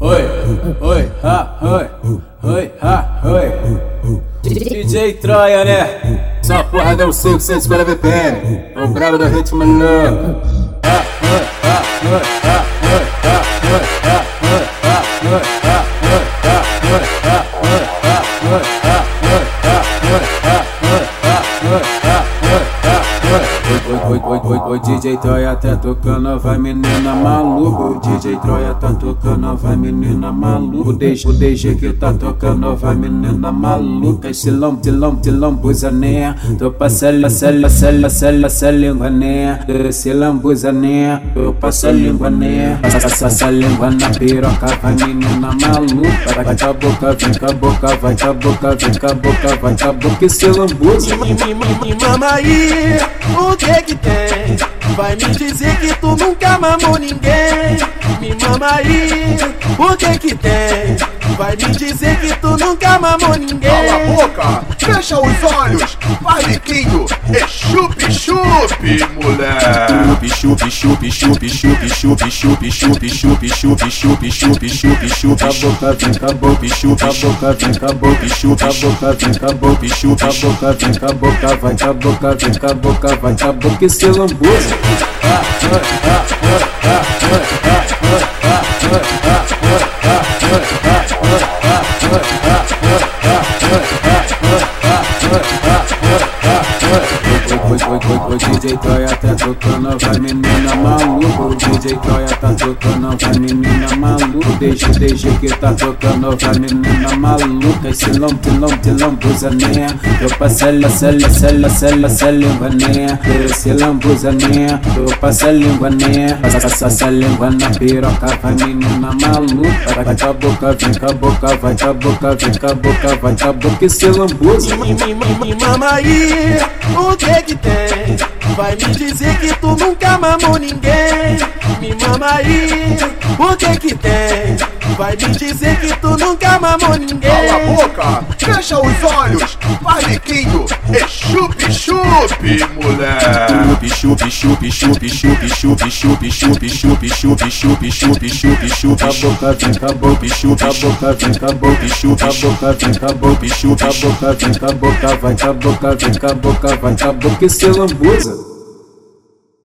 Oi, oi, ha, oi, oi, ha, oi. DJ Troia, né? Só porra deu 550 VPM. O brabo do ritmo não. Ah, ah, ah, ah, ah, ah. Oi, oi, oi, oi, DJ Troia tá tocando, vai menina maluco. DJ Troia tá tocando, vai menina maluco. O DJ, o DJ que tá tocando, vai menina maluca. Silom, tilom, tilom, buzané. Tô passando, sela, sela, sela, sela, linguané. Silom, buzané. Tô passando, linguané. Passa essa língua na piroca, vai menina maluca. Vai com a boca, vem com a boca, vai com a boca, vem com a boca, vai com a boca. Silom, buzané. Mama o que que tem? Vai me dizer que tu nunca mamou ninguém Me mama aí, o que que tem? Vai me dizer que tu nunca mamou ninguém Cala a boca, fecha os olhos, barriquinho, é chup-chup, moleque Chup, chup, chup, chup, chup, chup, chup, chup, chup, chup, chup, chup, chup, chup, a boca, vem com a boca, chupa a boca, vem com a boca, chupa a boca, vem com a boca, chupa a boca, vem com a boca, vai com a boca, vem com a boca, vai com a boca 아, 아, 아, e se lambuza. O DJ Troia tá tocando, vai menina maluco. O DJ Troia tá tocando, vai menina maluco. Deixa, deixa que tá tocando, vai menina maluca. Esse lom, tilom, tilom, buzané. Eu passei, sela, sela, sela, sela, linguané. Esse lom, buzané. Eu passei, linguané. Passa essa língua na piroca, vai menina maluca. Vai com a boca, vem com a boca, vai com a boca, vem com a boca, vai com a boca. Esse lambuza. Mama aí, 무대기 때. Vai me dizer que tu nunca mamou ninguém Me mama aí, o que que tem? Vai me dizer que tu nunca mamou ninguém Cala a boca, fecha os olhos, barriquinho, é chup-chup, moleque chup, chup, chup, chup, chup, chup, chup, chup, chup, chup, chup, chup, chup, chup, a boca, vem com a boca, chupa a boca, vem com a boca, chupa a boca, vem com a boca, chupa a boca, vem com a boca, vai com a boca, vem com a boca, vai com a boca e se lambuza.